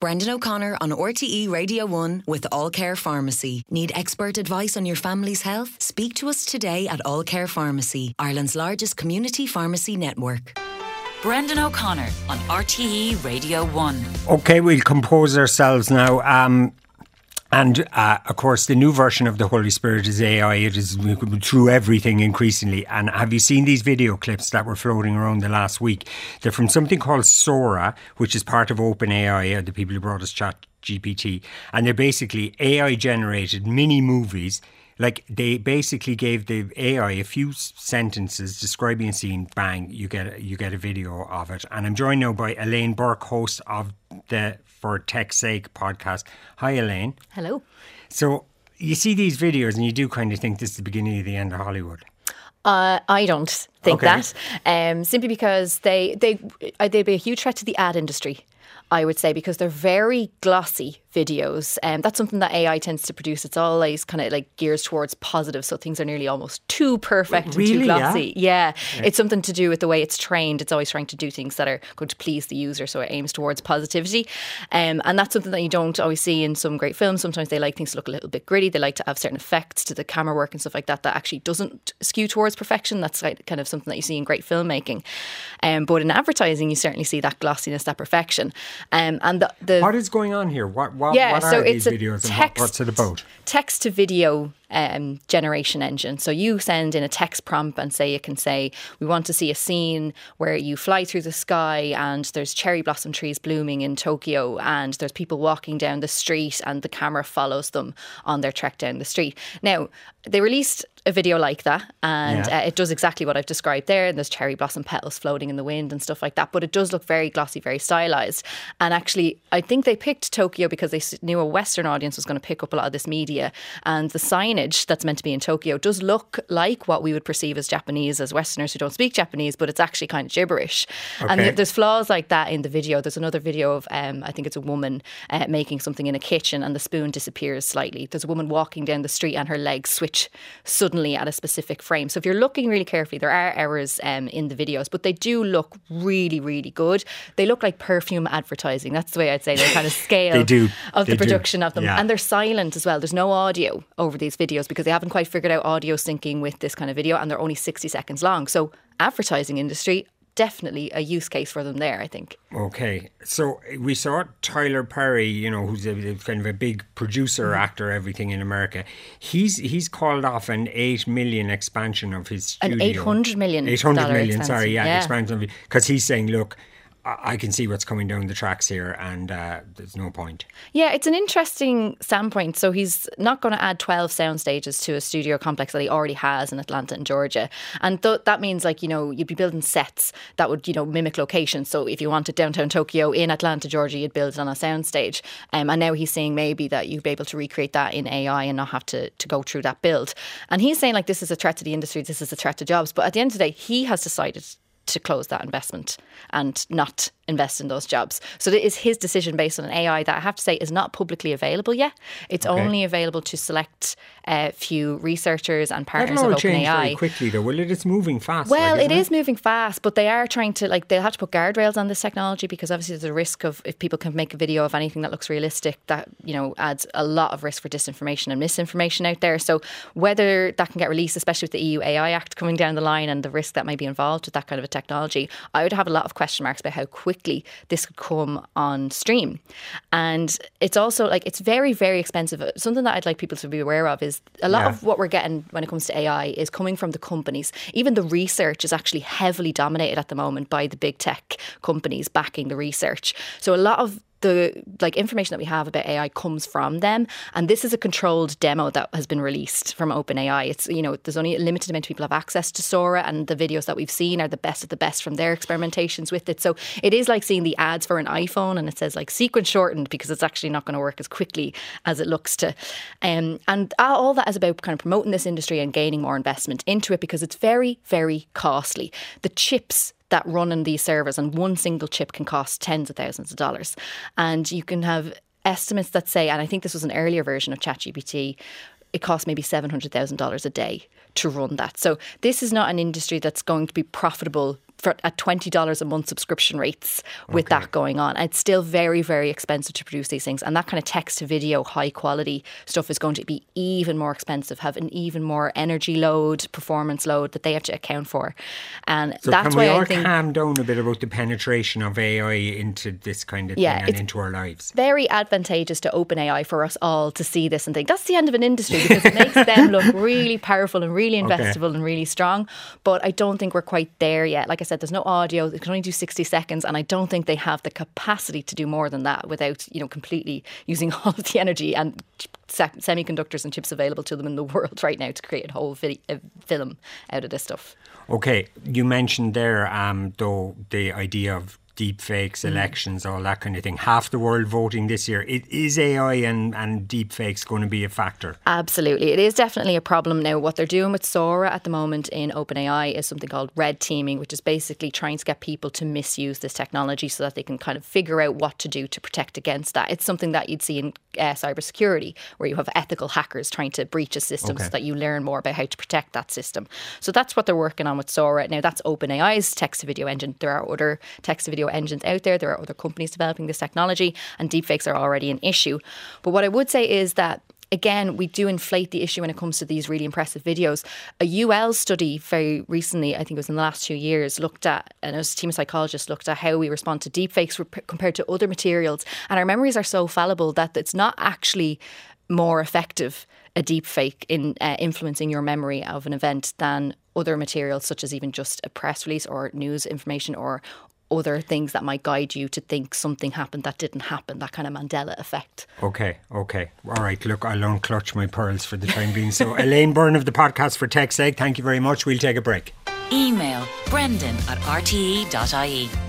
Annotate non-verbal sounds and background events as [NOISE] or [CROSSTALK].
Brendan O'Connor on RTE Radio 1 with Allcare Pharmacy. Need expert advice on your family's health? Speak to us today at Allcare Pharmacy, Ireland's largest community pharmacy network. Brendan O'Connor on RTE Radio 1. Okay, we'll compose ourselves now. Um, and uh, of course, the new version of the Holy Spirit is AI. It is through everything increasingly. And have you seen these video clips that were floating around the last week? They're from something called Sora, which is part of OpenAI, uh, the people who brought us Chat GPT. And they're basically AI generated mini movies like they basically gave the AI a few sentences describing a scene. Bang, you get you get a video of it. And I'm joined now by Elaine Burke, host of the For Tech's Sake podcast. Hi, Elaine. Hello. So you see these videos and you do kind of think this is the beginning of the end of Hollywood. Uh, I don't think Okay. that, um, simply because they they uh, they'd be a huge threat to the ad industry. I would say because they're very glossy videos, and um, that's something that AI tends to produce. It's always kind of like gears towards positive, so things are nearly almost too perfect and Really, too yeah? glossy. Yeah? it's something to do with the way it's trained. It's always trying to do things that are going to please the user, so it aims towards positivity, um, and that's something that you don't always see in some great films. Sometimes they like things to look a little bit gritty. They like to have certain effects to the camera work and stuff like that that actually doesn't skew towards perfection. That's like kind of something that you see in great filmmaking, um, but in advertising, you certainly see that glossiness, that perfection, um, and the, the What is going on here? What what, yeah, what so it's a what, text, what's it about? Text to video um, generation engine. So you send in a text prompt and say you can say we want to see a scene where you fly through the sky and there's cherry blossom trees blooming in Tokyo and there's people walking down the street and the camera follows them on their trek down the street. Now they released a video like that and Yeah. uh, it does exactly what I've described there and there's cherry blossom petals floating in the wind and stuff like that but it does look very glossy very stylized and actually I think they picked Tokyo because they knew a western audience was going to pick up a lot of this media and the signage that's meant to be in Tokyo does look like what we would perceive as Japanese as westerners who don't speak Japanese but it's actually kind of gibberish and Okay. th- there's flaws like that in the video there's another video of um, I think it's a woman uh, making something in a kitchen and the spoon disappears slightly there's a woman walking down the street and her legs switch suddenly at a specific frame so if you're looking really carefully there are errors um, in the videos but they do look really really good they look like perfume advertising that's the way I'd say the kind of [LAUGHS] scale They do. of They the do. production of them Yeah. and they're silent as well there's no audio over these videos because they haven't quite figured out audio syncing with this kind of video and they're only 60 seconds long so advertising industry definitely a use case for them there I think Okay, so we saw Tyler Perry, you know, who's a, kind of a big producer, Mm-hmm. actor, everything in America. He's he's called off an eight million expansion of his An studio. 800 million Eight hundred dollar million. Sorry, yeah, yeah. expansion because he's saying, look. I can see what's coming down the tracks here, and uh, there's no point. Yeah, it's an interesting standpoint. So he's not going to add 12 sound stages to a studio complex that he already has in Atlanta and Georgia. And th- that means, like, you know, you'd be building sets that would, you know, mimic locations. So if you wanted downtown Tokyo in Atlanta, Georgia, you'd build it on a sound stage. Um, and now he's saying maybe that you'd be able to recreate that in AI and not have to, to go through that build. And he's saying, like, this is a threat to the industry, this is a threat to jobs. But at the end of the day, he has decided to close that investment and not invest in those jobs. So it is his decision based on an AI that I have to say is not publicly available yet. It's only available to select a few researchers and partners of OpenAI. quickly, though. Will it? It's moving fast. Well, like, it isn't is moving fast, but they are trying to like they'll have to put guardrails on this technology because obviously there's a risk of if people can make a video of anything that looks realistic, that you know adds a lot of risk for disinformation and misinformation out there. So whether that can get released, especially with the EU AI Act coming down the line and the risk that may be involved with that kind of a technology, I would have a lot of question marks about how quickly this could come on stream. And it's also like it's very very expensive. Uh, something that I'd like people to be aware of is a lot Yeah. of what we're getting when it comes to AI is coming from the companies. Even the research is actually heavily dominated at the moment by the big tech companies backing the research. So a lot of the like information that we have about AI comes from them, and this is a controlled demo that has been released from OpenAI. It's you know there's only a limited amount of people have access to Sora, and the videos that we've seen are the best of the best from their experimentations with it. So it is like seeing the ads for an iPhone, and it says like sequence shortened because it's actually not going to work as quickly as it looks to. Um, and all that is about kind of promoting this industry and gaining more investment into it because it's very very costly. The chips that run in these servers, and one single chip can cost tens of thousands of dollars. And you can have estimates that say, and I think this was an earlier version of ChatGPT, it costs maybe $700,000 a day to run that. So this is not an industry that's going to be profitable for at twenty dollars a month subscription rates with Okay. that going on. It's still very very expensive to produce these things, and that kind of text to video high quality stuff is going to be even more expensive, have an even more energy load, performance load that they have to account for, and So that's can we why all I think. calm down a bit about the penetration of AI into this kind of Yeah, thing and into our lives? very advantageous to OpenAI for us all to see this and think that's the end of an industry because it makes them look [LAUGHS] really powerful and really Okay. investable and really strong. But I don't think we're quite there yet. Like I said, there's no audio; they can only do 60 seconds, and I don't think they have the capacity to do more than that without you know completely using [LAUGHS] all of the energy and se- semiconductors and chips available to them in the world [LAUGHS] right now to create a whole vi- a film out of this stuff. Okay, you mentioned there, um, though, the idea of deep fakes, Mm. elections, all that kind of thing. Half the world voting this year. It, is AI and, and deep fakes going to be a factor? Absolutely. It is definitely a problem now. What they're doing with Sora at the moment in OpenAI is something called red teaming, which is basically trying to get people to misuse this technology so that they can kind of figure out what to do to protect against that. It's something that you'd see in uh, cybersecurity, where you have ethical hackers trying to breach a system Okay. so that you learn more about how to protect that system. So that's what they're working on with Sora. Now, that's OpenAI's text to video engine. There are other text to video engines out there. There are other companies developing this technology, and deepfakes are already an issue. But what I would say is that again, we do inflate the issue when it comes to these really impressive videos. A UL study very recently, I think it was in the last two years, looked at, and was a team of psychologists looked at how we respond to deepfakes compared to other materials. And our memories are so fallible that it's not actually more effective a deepfake in uh, influencing your memory of an event than other materials such as even just a press release or news information or other things that might guide you to think something happened that didn't happen that kind of mandela effect Okay, okay. All right, look, I'll unclutch my pearls for the time being. So, [LAUGHS] Elaine Burke of the podcast for Tech's Sake, thank you very much. We'll take a break. Email brendan at rte.ie.